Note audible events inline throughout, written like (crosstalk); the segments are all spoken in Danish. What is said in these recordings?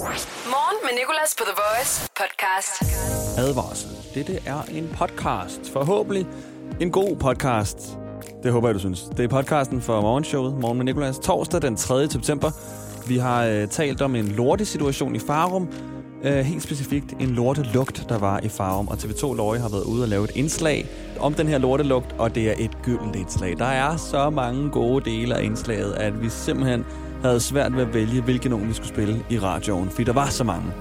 Morgen med Nicolas på The Voice podcast. Advarsel. Dette er en podcast. Forhåbentlig en god podcast. Det håber jeg, du synes. Det er podcasten for morgenshowet, Morgen med Nicolas, torsdag den 3. september. Vi har øh, talt om en lortesituation i Farum. Øh, helt specifikt en lortelugt, der var i Farum. Og TV2 Løje har været ude og lave et indslag om den her lortelugt, og det er et gyldent indslag. Der er så mange gode dele af indslaget, at vi simpelthen havde svært ved at vælge, hvilken nogen vi skulle spille i radioen, fordi der var så mange.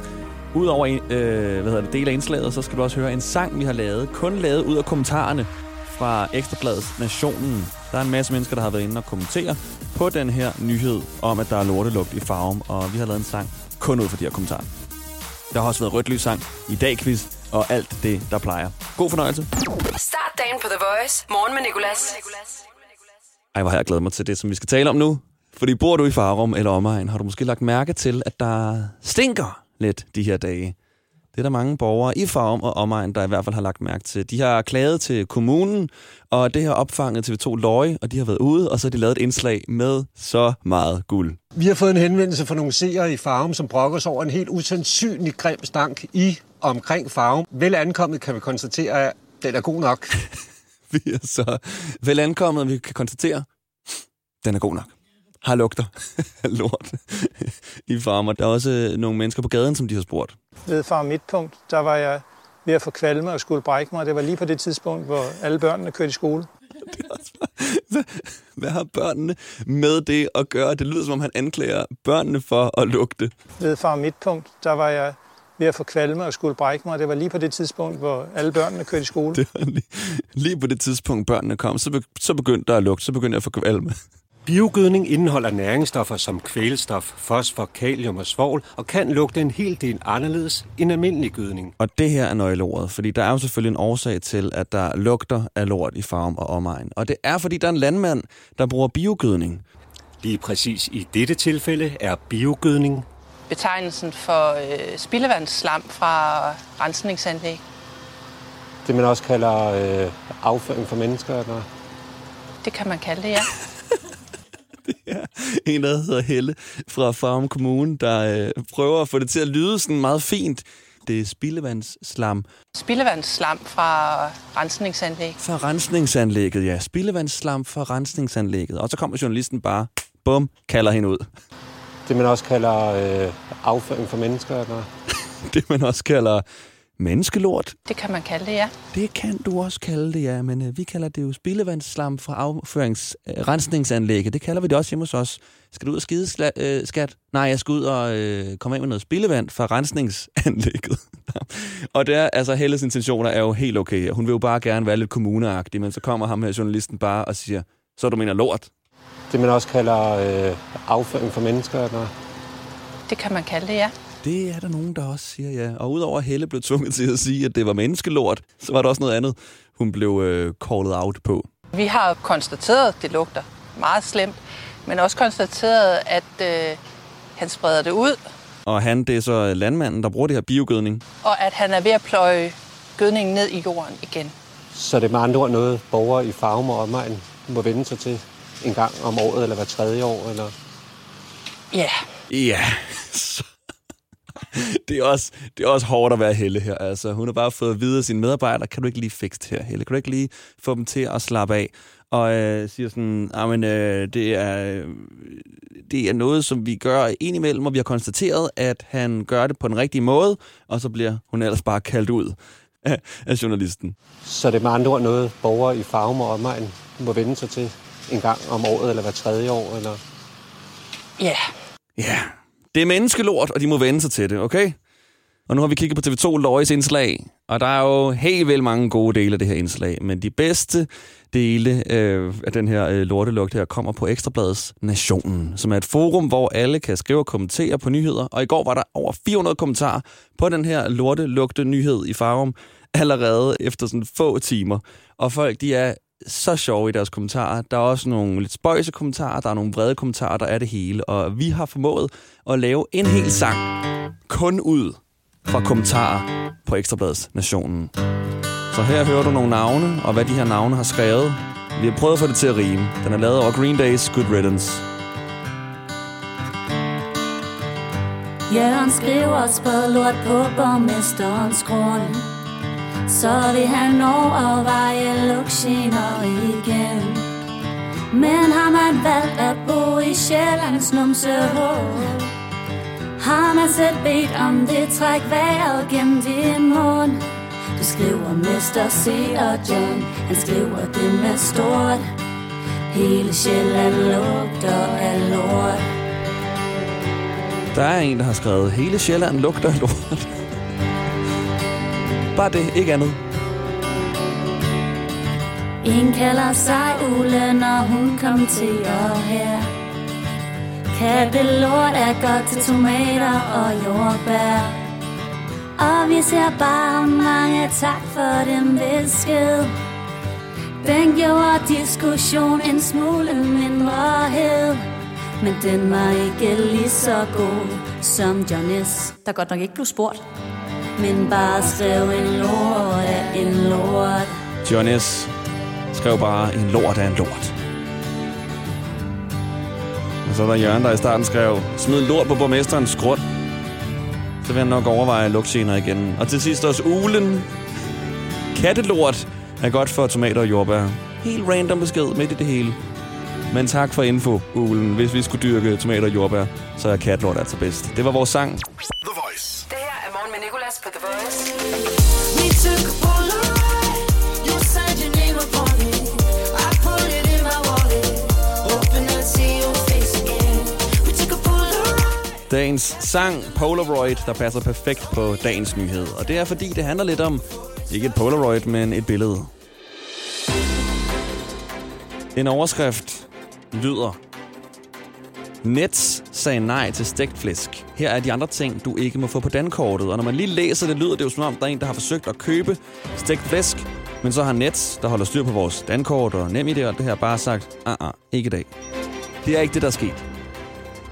Udover en, øh, hvad hedder det, del af indslaget, så skal du også høre en sang, vi har lavet, kun lavet ud af kommentarerne fra Ekstrabladets Nationen. Der er en masse mennesker, der har været inde og kommentere på den her nyhed om, at der er lortelugt i Farum, og vi har lavet en sang kun ud fra de her kommentarer. Der har også været rødt lys sang, i dag quiz og alt det, der plejer. God fornøjelse. Start dagen på The Voice. Morgen med Nicolas. Ej, hvor har jeg glædet mig til det, som vi skal tale om nu. Fordi bor du i Farum eller omegn, har du måske lagt mærke til, at der stinker lidt de her dage. Det er der mange borgere i Farum og omegn, der i hvert fald har lagt mærke til. De har klaget til kommunen, og det har opfanget TV2 Løje, og de har været ude, og så har de lavet et indslag med så meget guld. Vi har fået en henvendelse fra nogle seere i Farum, som brokker sig over en helt usandsynlig grim stank i og omkring Farum. Vel ankommet kan vi konstatere, at den er god nok. (laughs) Vi er så vel ankommet, vi kan konstatere, den er god nok. Har lugter lort i farmer. Der er også nogle mennesker på gaden, som de har spurgt. ved Far Midtpunkt, der var jeg ved at få kvalme og skulle brække mig. Det var lige på det tidspunkt, hvor alle børnene kørte i skole. (laughs) Hvad, hvad har børnene med det at gøre? Det lyder, som om han anklager børnene for at lugte. Ved Far Midtpunkt, der var jeg ved at få kvalme og skulle brække mig. Det var lige på det tidspunkt, hvor alle børnene kørte i skole. Det var lige, lige på det tidspunkt, børnene kom, så, be, så begyndte der at lugte. Så begyndte jeg at få kvalme. Biogødning indeholder næringsstoffer som kvælstof, fosfor, kalium og svovl, og kan lugte en hel del anderledes end almindelig gødning. Og det her er nøgleordet, fordi der er jo selvfølgelig en årsag til, at der lugter af lort i farm og omegn. Og det er, fordi der er en landmand, der bruger biogødning. Lige præcis i dette tilfælde er biogødning betegnelsen for øh, spildevandsslam fra rensningsanlæg. Det man også kalder øh, afføring for mennesker, eller? Det kan man kalde det, ja. (laughs) (laughs) En, der hedder Helle fra Farum Kommune, der øh, prøver at få det til at lyde sådan meget fint. Det er spildevandsslam Spildevandsslam fra rensningsanlæg. fra rensningsanlægget. Ja, spildevandsslam fra rensningsanlægget. Og så kommer journalisten bare, bum, kalder hende ud. Det man også kalder øh, afføring for mennesker, eller? (laughs) Det man også kalder menneskelort. Det kan man kalde det, ja. Det kan du også kalde det, ja. Men øh, vi kalder det jo spildevandsslam fra afføringsrensningsanlægget. Det kalder vi det også hjemme hos os. Skal du ud og skide, sla, øh, skat? Nej, jeg skal ud og øh, komme af med noget spildevand fra rensningsanlægget. (laughs) og det er, altså, Helles intentioner er jo helt okay. Hun vil jo bare gerne være lidt kommuneagtig, men så kommer ham her journalisten bare og siger, så du mener lort. Det man også kalder øh, afføring for mennesker, eller? Det kan man kalde det, ja. Det er der nogen, der også siger, ja. Og udover at Helle blev tvunget til at sige, at det var menneskelort, så var der også noget andet, hun blev øh, called out på. Vi har konstateret, at det lugter meget slemt, men også konstateret, at øh, han spreder det ud, Og han, det er så landmanden, der bruger det her biogødning. og at han er ved at pløje gødningen ned i jorden igen. Så det er med andre ord noget, borgere i Farum og omegn må vende sig til en gang om året, eller hver tredje år, eller? Ja, Ja, (laughs) så... (laughs) Det er, også, det er også hårdt at være Helle her. Altså, hun har bare fået at vide af sine medarbejdere, kan du ikke lige fikse det her, Helle? Kan du ikke lige få dem til at slappe af? Og øh, siger sådan, men øh, det, er, det er noget, som vi gør indimellem, og vi har konstateret, at han gør det på den rigtige måde, og så bliver hun ellers bare kaldt ud af, (laughs) af journalisten. Så det er med andre ord noget, borgere i Farum og omegn må vende sig til en gang om året, eller hver tredje år, eller? ja. Ja, det er menneskelort, og de må vende sig til det, okay? Og nu har vi kigget på TV2 Løjes indslag, og der er jo helt vel mange gode dele af det her indslag, men de bedste dele øh, af den her øh, lortelugt her kommer på Ekstrabladets Nationen, som er et forum, hvor alle kan skrive og kommentere på nyheder, og i går var der over 400 kommentarer på den her lortelugte nyhed i Farum, allerede efter sådan få timer. Og folk, de er så sjove i deres kommentarer. Der er også nogle lidt spøjse kommentarer, der er nogle vrede kommentarer, der er det hele. Og vi har formået at lave en hel sang kun ud fra kommentarer på Ekstrabladets Nationen. Så her hører du nogle navne, og hvad de her navne har skrevet. Vi har prøvet at få det til at rime. Den er lavet over Green Days Good Riddance. Jørgen skriver spred lort på borgmesterens grund så vil han overveje luksiner igen. Men har man valgt at bo i Sjællands numsehul Har man selv bedt om det træk vejret gennem din mund. Du skriver Mester C. og John. Han skriver det med stort. Hele Sjælland lugter af lort. Der er en, der har skrevet, hele Sjælland lugter af lort. Bare det, ikke andet. En kalder sig Ulle, når hun kommenterer her. Kattelort er godt til tomater og jordbær. Og vi ser bare mange tak for den besked Den gjorde diskussion en smule mindre hed. Men den var ikke lige så god som Johnny's Der godt nok ikke blev spurgt men bare skrev en lort af en lort Johnny's skrev bare, en lort af en lort. Og så er der Jørgen, der i starten skrev, smid lort på borgmesterens grund. Så vil han nok overveje lugtgener igen. Og til sidst også ulen. Kattelort er godt for tomater og jordbær. Helt random besked midt i det hele. Men tak for info, ulen. Hvis vi skulle dyrke tomater og jordbær, så er katlort altså bedst. Det var vores sang morgen The Voice. We took a Polaroid. You signed your name upon it. I put it in my wallet, hoping I'd see your face again. We took a Polaroid. Dagens sang Polaroid, der passer perfekt på dagens nyhed. Og det er fordi, det handler lidt om, ikke et Polaroid, men et billede. En overskrift lyder Nets sagde nej til stegt flæsk. Her er de andre ting, du ikke må få på dankortet. Og når man lige læser det, lyder det jo som om, der er en, der har forsøgt at købe stegt flæsk. Men så har Nets, der holder styr på vores dankort og nem og det her, bare sagt, ah, ah, ikke i dag. Det er ikke det, der er sket.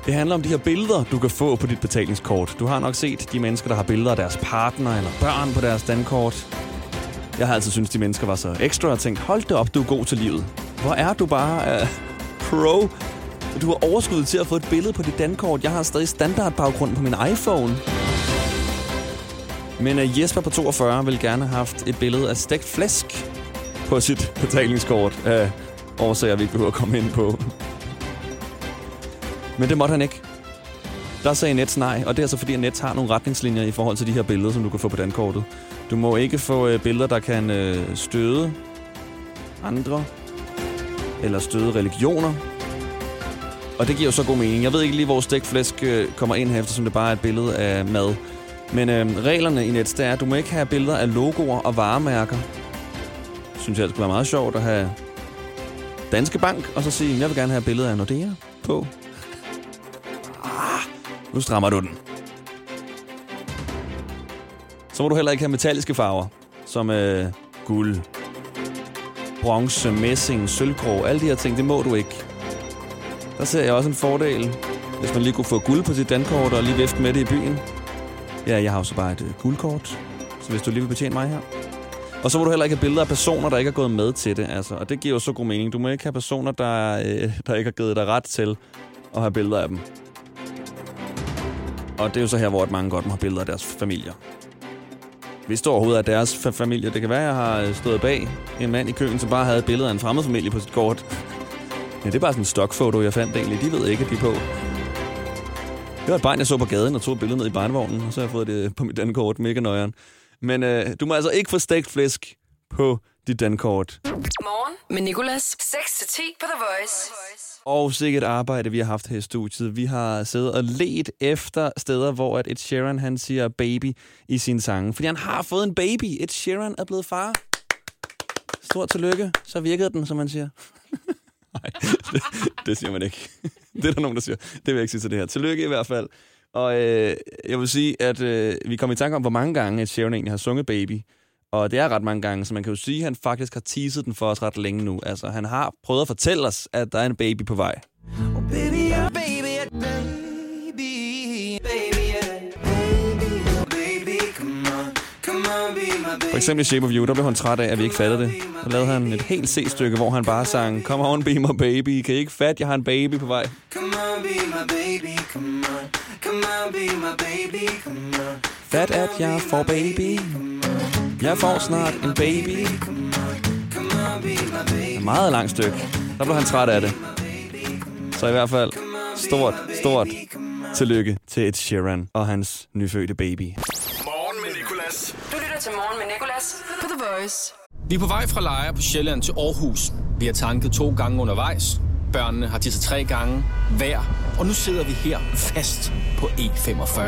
Det handler om de her billeder, du kan få på dit betalingskort. Du har nok set de mennesker, der har billeder af deres partner eller børn på deres dankort. Jeg har altid syntes, de mennesker var så ekstra og tænkt, hold det op, du er god til livet. Hvor er du bare uh, pro? Du har overskud til at få et billede på dit dankort. Jeg har stadig standardbaggrund på min iPhone. Men uh, Jesper på 42 vil gerne have haft et billede af stegt flæsk på sit betalingskort. Af årsager, vi ikke behøver at komme ind på. Men det måtte han ikke. Der sagde Nets nej, og det er så fordi, at Nets har nogle retningslinjer i forhold til de her billeder, som du kan få på dankortet. Du må ikke få øh, billeder, der kan øh, støde andre, eller støde religioner. Og det giver jo så god mening. Jeg ved ikke lige, hvor stegflæsk øh, kommer ind her, eftersom det bare er et billede af mad. Men øh, reglerne i Nets, det er, at du må ikke have billeder af logoer og varemærker. Synes jeg, det skulle være meget sjovt at have Danske Bank, og så sige, jeg vil gerne have billeder af Nordea på. Ah, nu strammer du den. Så må du heller ikke have metalliske farver, som øh, guld, bronze, messing, sølvgrå, alle de her ting, det må du ikke. Der ser jeg også en fordel, hvis man lige kunne få guld på sit dankort og lige vifte med det i byen. Ja, jeg har jo så bare et øh, guldkort, så hvis du lige vil betjene mig her. Og så må du heller ikke have billeder af personer, der ikke er gået med til det. Altså. Og det giver jo så god mening. Du må ikke have personer, der, øh, der ikke har givet dig ret til at have billeder af dem. Og det er jo så her, hvor at mange godt må have billeder af deres familier. Hvis det overhovedet er deres familie. Det kan være, at jeg har øh, stået bag en mand i køen, som bare havde et billede af en fremmed familie på sit kort. Ja, det er bare sådan en stokfoto, jeg fandt egentlig. De ved ikke, at de er på. Det var et barn, jeg så på gaden og tog et billede ned i barnevognen, og så har jeg fået det på mit dankort. Mega nøjeren. Men øh, du må altså ikke få stegt flæsk på dit dankort. Morgen med Nicolas. 6-10 på The Voice. Og sikkert arbejde, vi har haft her i studiet. Vi har siddet og let efter steder, hvor at Ed Sheeran han siger baby i sine sange. Fordi han har fået en baby. Ed Sheeran er blevet far. Stort tillykke. Så virkede den, som man siger. (laughs) Nej, det, det siger man ikke. Det er der nogen, der siger. Det vil jeg ikke sige til det her. Tillykke i hvert fald. Og øh, jeg vil sige, at øh, vi kom i tanke om, hvor mange gange Sharon egentlig har sunget Baby. Og det er ret mange gange, så man kan jo sige, at han faktisk har teaset den for os ret længe nu. Altså, han har prøvet at fortælle os, at der er en baby på vej. Oh, For eksempel i Shape of You, der blev han træt af, at vi ikke fattede det. Så lavede han et helt C-stykke, hvor han bare sang, Come on, be my baby. Kan I ikke fatte, jeg har en baby på vej? Come on, be my baby, come on. Come Fat at jeg får baby. Jeg får snart en baby. Et meget langt stykke. Der blev han træt af det. Så i hvert fald, stort, stort tillykke til Ed Sheeran og hans nyfødte baby. Til Morgen med Nicolas på The Voice. Vi er på vej fra Lejre på Sjælland til Aarhus. Vi har tanket to gange undervejs. Børnene har tisset tre gange hver. Og nu sidder vi her fast på E45.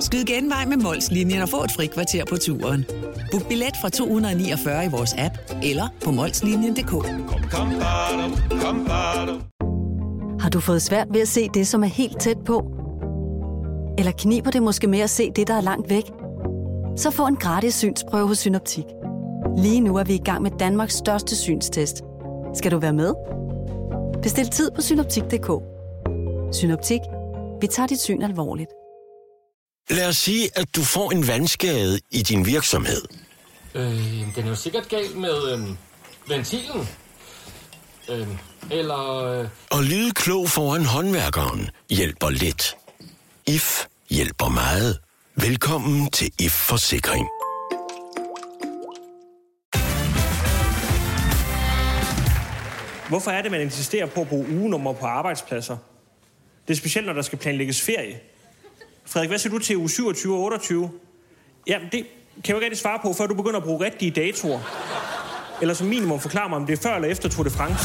Skyd genvej med Molslinjen og få et fri kvarter på turen. Book billet fra 249 i vores app eller på molslinjen.dk. Har du fået svært ved at se det, som er helt tæt på? Eller kniber det måske med at se det, der er langt væk? Så få en gratis synsprøve hos Synoptik. Lige nu er vi i gang med Danmarks største synstest. Skal du være med? Bestil tid på synoptik.dk. Synoptik. Vi tager dit syn alvorligt. Lad os sige, at du får en vandskade i din virksomhed. Øh, den er jo sikkert galt med øh, ventilen. Øh, eller... Øh... Og lyde klog foran håndværkeren hjælper lidt. IF hjælper meget. Velkommen til IF Forsikring. Hvorfor er det, man insisterer på at bruge ugenummer på arbejdspladser? Det er specielt, når der skal planlægges ferie. Frederik, hvad siger du til uge 27 og 28? Jamen, det kan jeg ikke rigtig svare på, før du begynder at bruge rigtige datoer. Eller som minimum forklare mig, om det er før eller efter Tour de France.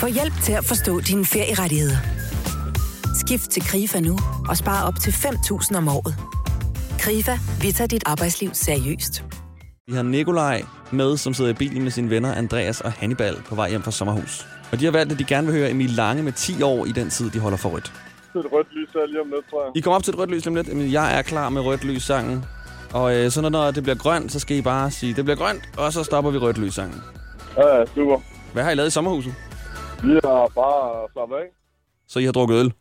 Få hjælp til at forstå dine ferierettigheder. Skift til KRIFA nu og spar op til 5.000 om året. KRIFA, vi tager dit arbejdsliv seriøst. Vi har Nikolaj med, som sidder i bilen med sine venner Andreas og Hannibal på vej hjem fra sommerhus. Og de har valgt, at de gerne vil høre Emil Lange med 10 år i den tid, de holder for rødt. Det er et rødt lys her lige om lidt, tror jeg. I kommer op til et rødt lys lige om lidt. Emil, jeg er klar med rødt lys sangen. Og øh, så når det bliver grønt, så skal I bare sige, det bliver grønt, og så stopper vi rødt lys sangen. Ja, ja, super. Hvad har I lavet i sommerhuset? Vi har bare slappet af. Så I har drukket øl?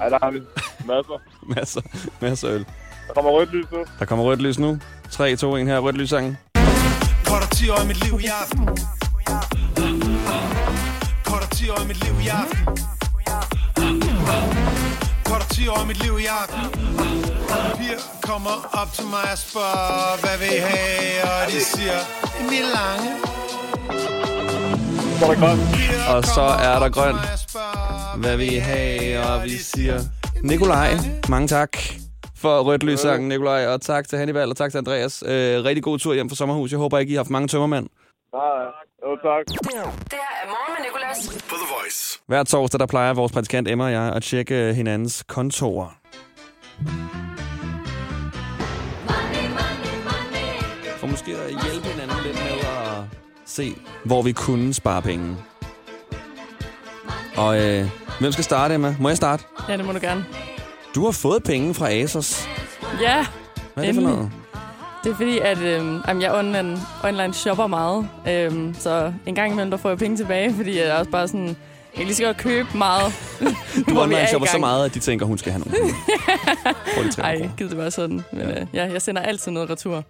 Ja, der har vi. Masser. (laughs) masser, masser øl. Der kommer rødt lys nu. Der kommer rødt lys nu. 3, 2, 1 her. Rødt lys sangen. Potter 10 år i mit liv i aften. Potter 10 år i mit liv i aften. Potter 10 år i mit liv i aften. Piger kommer op til mig og spørger, hvad vil I have? Og de siger, Lange. Så er der grønt. Og så er der grønt. Hvad vil I have? Og vi siger... Nikolaj, mange tak for rødt lyssangen, Nikolaj. Og tak til Hannibal, og tak til Andreas. Øh, rigtig god tur hjem fra sommerhus. Jeg håber ikke, I har haft mange tømmermænd. Nej, jo tak. Det her er Morgen med Nicolas. På The Voice. Hver torsdag, der plejer vores praktikant Emma og jeg at tjekke hinandens kontorer. For måske at hjælpe hinanden lidt med at se, hvor vi kunne spare penge. Og øh, hvem skal starte, Emma? Må jeg starte? Ja, det må du gerne. Du har fået penge fra Asos. Ja, Hvad er det for noget? Det er fordi, at øhm, jamen, jeg online, online shopper meget. Øhm, så en gang imellem, der får jeg penge tilbage, fordi jeg er også bare sådan... Jeg lige så godt købe meget. (laughs) Du er online shopper så meget, at de tænker, hun skal have nogle penge. Får de 300 Ej, kroner. gider det være sådan. Men ja. Øh, ja, jeg sender altid noget retur.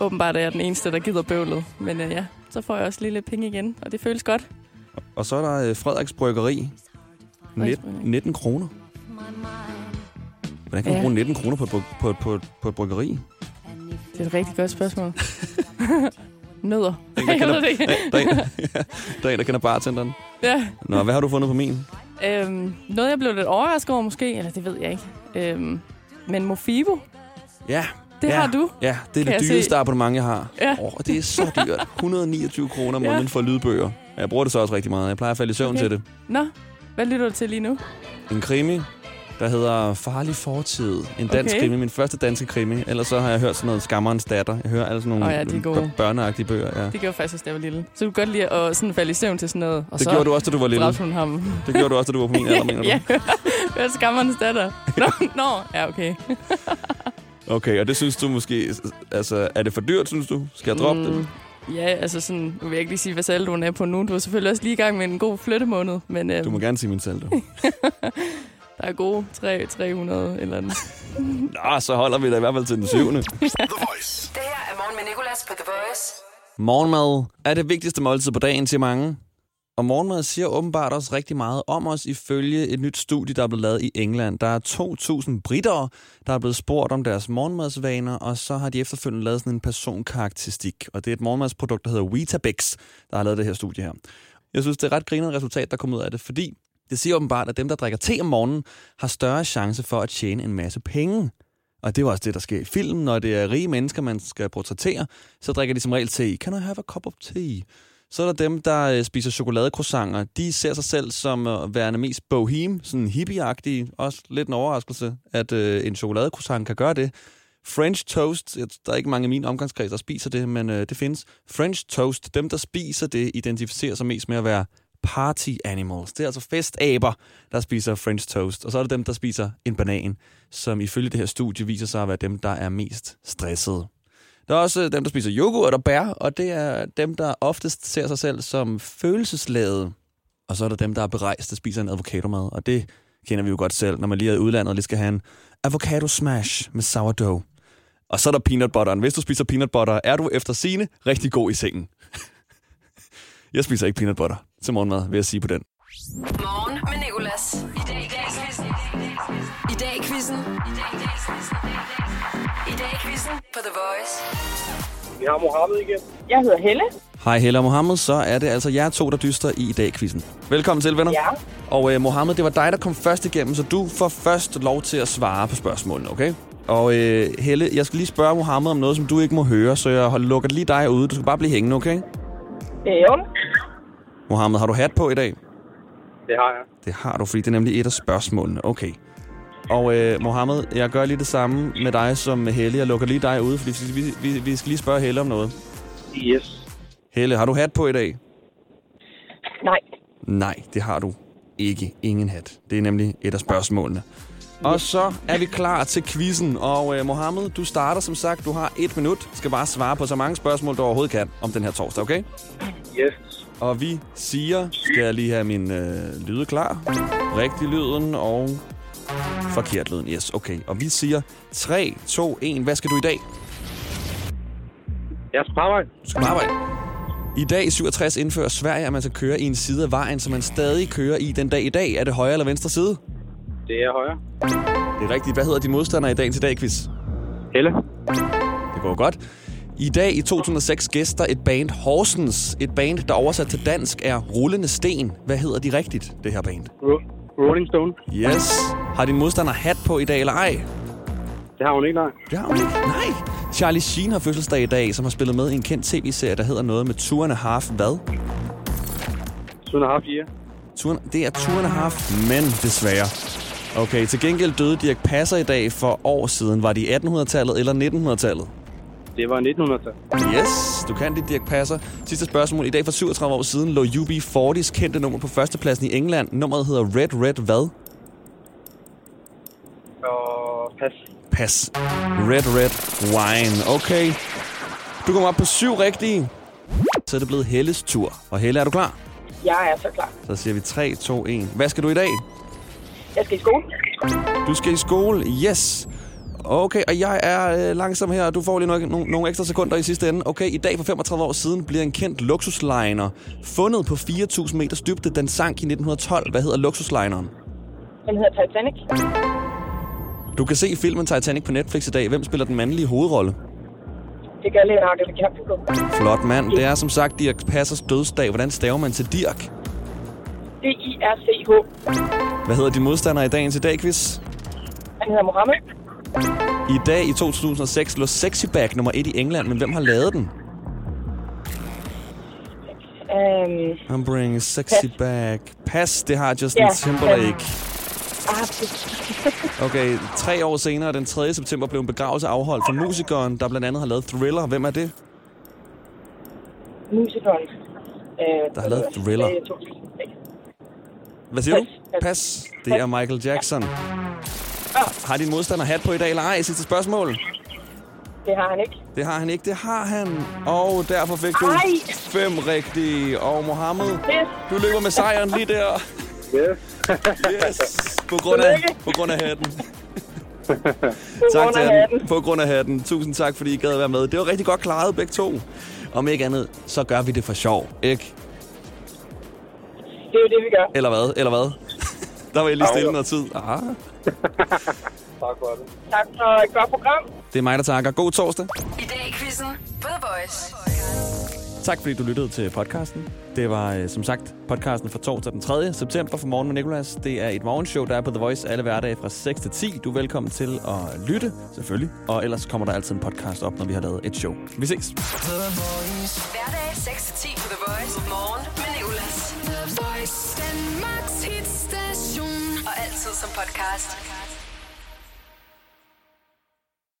Åbenbart er jeg den eneste, der gider bøvlet. Men øh, ja, så får jeg også lige lidt penge igen, og det føles godt. Og så er der øh, Frederiks Bryggeri. Net, 19 kroner. Hvordan kan man Ja. bruge 19 kroner på, på, på, på et bryggeri? Det er et rigtig godt spørgsmål. (laughs) Nødder. Der, (laughs) Jeg ved det ikke. der, er en, der er en, der kender bartenderen. Ja. Nå, hvad har du fundet på min? Øhm, noget, jeg blev lidt overrasket over måske, eller det ved jeg ikke. Øhm, men Mofibo, Ja. Det ja, har du. Ja, det er Kan det dyreste se. abonnement, jeg har. Ja. Oh, det er så dyrt. (laughs) 129 kroner om Ja. måneden for lydbøger. Jeg bruger det så også rigtig meget. Jeg plejer at falde i søvn Okay. til det. Nå, hvad lytter du til lige nu? En krimi, der hedder Farlig Fortid. En dansk Okay. krimi. Min første danske krimi. Ellers så har jeg hørt sådan noget Skammerens Datter. Jeg hører alle sådan nogle Åh ja, de gode. bør- børneagtige bøger. Ja. Det gjorde faktisk, da jeg var lille. Så du godt lide at sådan falde i søvn til sådan noget. Og Det så gjorde du også, da du var lille. hun ham. Det gjorde du også, da du var på min (laughs) alder, mener du? ja, jeg skammernes datter. Nå, (laughs) nå, ja, okay. Okay, og det synes du måske... Altså, er det for dyrt, synes du? Skal jeg droppe det? Ja, altså sådan, nu vil jeg ikke lige sige, hvad saldoen er på nu. Du er selvfølgelig også lige i gang med en god flyttemåned, men øhm, Du må gerne sige min saldo. (laughs) der er gode 3, 300 eller andet. Nå, så holder vi da i hvert fald til den syvende. (laughs) Det her er Morgen med Nicolas på The Voice. Morgenmad er det vigtigste måltid på dagen til mange. Og morgenmad siger åbenbart også rigtig meget om os ifølge et nyt studie, der er blevet lavet i England. Der er 2.000 britter, der er blevet spurgt om deres morgenmadsvaner, og så har de efterfølgende lavet sådan en personkarakteristik. Og det er et morgenmadsprodukt, der hedder Weetabix, der har lavet det her studie her. Jeg synes, det er ret grinerende resultat, der kommer ud af det, fordi det siger åbenbart, at dem, der drikker te om morgenen, har større chance for at tjene en masse penge. Og det er jo også det, der sker i filmen. Når det er rige mennesker, man skal portrættere, så drikker de som regel te. Can I have a cup of tea? Så er der dem, der øh, spiser chokoladecroissanter. De ser sig selv som øh, værende mest bohem, sådan hippieagtige. Også lidt en overraskelse, at øh, en chokoladecroissant kan gøre det. French toast, der er ikke mange i min omgangskreds, der spiser det, men øh, det findes. French toast, dem der spiser det, identificerer sig mest med at være party animals. Det er altså festaber, der spiser French toast. Og så er det dem, der spiser en banan, som ifølge det her studie viser sig at være dem, der er mest stressede. Der er også øh, dem, der spiser yoghurt og bær, og det er dem, der oftest ser sig selv som følelsesladet. Og så er der dem, der er berejst, og spiser en avocadomad, og det kender vi jo godt selv, når man lige er i udlandet og lige skal have en avocado smash med sourdough. Og så er der peanut butteren. Hvis du spiser peanut butter, er du efter sine rigtig god i sengen. (laughs) Jeg spiser ikke peanut butter til morgenmad, vil jeg sige på den. Morgen med Nicolas. I dag i quizzen på The Voice. Vi har Mohammed igen. Jeg hedder Helle. Hej Hella og Mohammed, så er det altså jer to, der dyster i i dag quizzen. Velkommen til, venner. Ja. Og øh, Mohammed, det var dig, der kom først igennem, så du får først lov til at svare på spørgsmålene, okay? Og øh, Helle, jeg skal lige spørge Mohammed om noget, som du ikke må høre, så jeg holder- lukker lige dig ude. Du skal bare blive hængende, okay? Jo. Mohammed, har du hat på i dag? Det har jeg. Det har du, fordi det er nemlig et af spørgsmålene. Okay. Og øh, Mohammed, jeg gør lige det samme med dig som med Helle. Jeg lukker lige dig ude, fordi vi, vi, vi skal lige spørge Helle om noget. Yes. Helle, har du hat på i dag? Nej. Nej, det har du ikke. Ingen hat. Det er nemlig et af spørgsmålene. Og så er vi klar til quizzen. Og øh, Mohammed, du starter som sagt. Du har et minut. Skal bare svare på så mange spørgsmål, du overhovedet kan om den her torsdag, okay? Yes. Og vi siger, skal jeg lige have min øh, lyde klar. Rigtig lyden og forkert lyden. Yes, okay. Og vi siger 3, 2, 1. Hvad skal du i dag? Jeg skal på arbejde. Du skal på arbejde. I dag i 67 indfører Sverige, at man skal køre i en side af vejen, som man stadig kører i den dag i dag. Er det højre eller venstre side? Det er højre. Det er rigtigt. Hvad hedder din modstander i dagens i dag, quiz? Helle. Det går godt. I dag i 2006 gæster et band Horsens. Et band, der oversat til dansk er Rullende Sten. Hvad hedder de rigtigt, det her band? Ro- Rolling Stone. Yes. Har din modstander hat på i dag, eller ej? Det har hun ikke, nej. Det har hun ikke. Nej. Charlie Sheen har fødselsdag i dag, som har spillet med i en kendt tv-serie, der hedder noget med Two and a Half hvad? Two and a half year. Two det er Two and a Half, men desværre. Okay, til gengæld døde Dirk Passer i dag for år siden. Var det i 1800-tallet eller 1900-tallet? Det var 1900-tallet. Yes, du kan det, Dirk Passer. Sidste spørgsmål. I dag for 37 år siden lå UB40's kendte nummer på førstepladsen i England. Nummeret hedder Red Red hvad? Pas. Pas. Red Red Wine. Okay. Du kommer op på syv rigtige. Så er det blevet Helles tur. Og Helle, er du klar? Jeg er så klar. Så siger vi 3, 2, 1. Hvad skal du i dag? Jeg skal i skole. Du skal i skole. Yes. Okay, og jeg er øh, langsom her, og du får lige nogle, nogle, nogle ekstra sekunder i sidste ende. Okay, i dag for 35 år siden bliver en kendt luksusliner fundet på 4.000 meters dybde. Den sank i 1912. Hvad hedder luksuslineren? Den hedder Titanic. Du kan se filmen Titanic på Netflix i dag. Hvem spiller den mandlige hovedrolle? Det gør Leonardo DiCaprio. Flot mand. Det er som sagt Dirk Passers dødsdag. Hvordan staver man til Dirk? D-I-R-C-H. Hvad hedder din modstander i dagens i dag, quiz? Han hedder Mohammed. I dag i 2006 lå Sexy Bag nummer 1 i England, men hvem har lavet den? Um, I'm bringing sexy back. Pas, det har Justin Ja, Timberlake. det- (laughs) Okay, tre år senere, den 3. september, blev en begravelse afholdt for musikeren, der blandt andet har lavet Thriller. Hvem er det? Musikeren. Uh, Der har lavet Thriller. Øh, 2006. Hvad siger du? Pas. Det er Michael Jackson. Har din modstander hat på i dag eller ej? Sidste spørgsmål. Det har han ikke. Det har han ikke. Det har han. Og derfor fik du Ej. fem rigtige. Og Mohammed, du løber med sejren lige der. Yes. yes. (laughs) På grund af, på grund af hatten. tak til hatten. På grund af hatten. Tusind tak, fordi I gad at være med. Det var rigtig godt klaret, begge to. Om ikke andet, så gør vi det for sjov, ikke? Det er jo det, vi gør. Eller hvad? Eller hvad? (laughs) Der var jeg lige stille noget tid. Ah. (laughs) Tak for det. Tak for et godt program. Det er mig, der takker. God torsdag. I dag i quizzen på The Voice. Tak fordi du lyttede til podcasten. Det var øh, som sagt podcasten for torsdag den 3. september for Morgen med Nicolas. Det er et morgenshow, der er på The Voice alle hverdage fra 6 til 10. Du er velkommen til at lytte, selvfølgelig. Og ellers kommer der altid en podcast op, når vi har lavet et show. Vi ses. Hverdag 6-10 på The Voice. Morgen med Nicolas. The Voice. Danmarks hitstation. Og altid som podcast.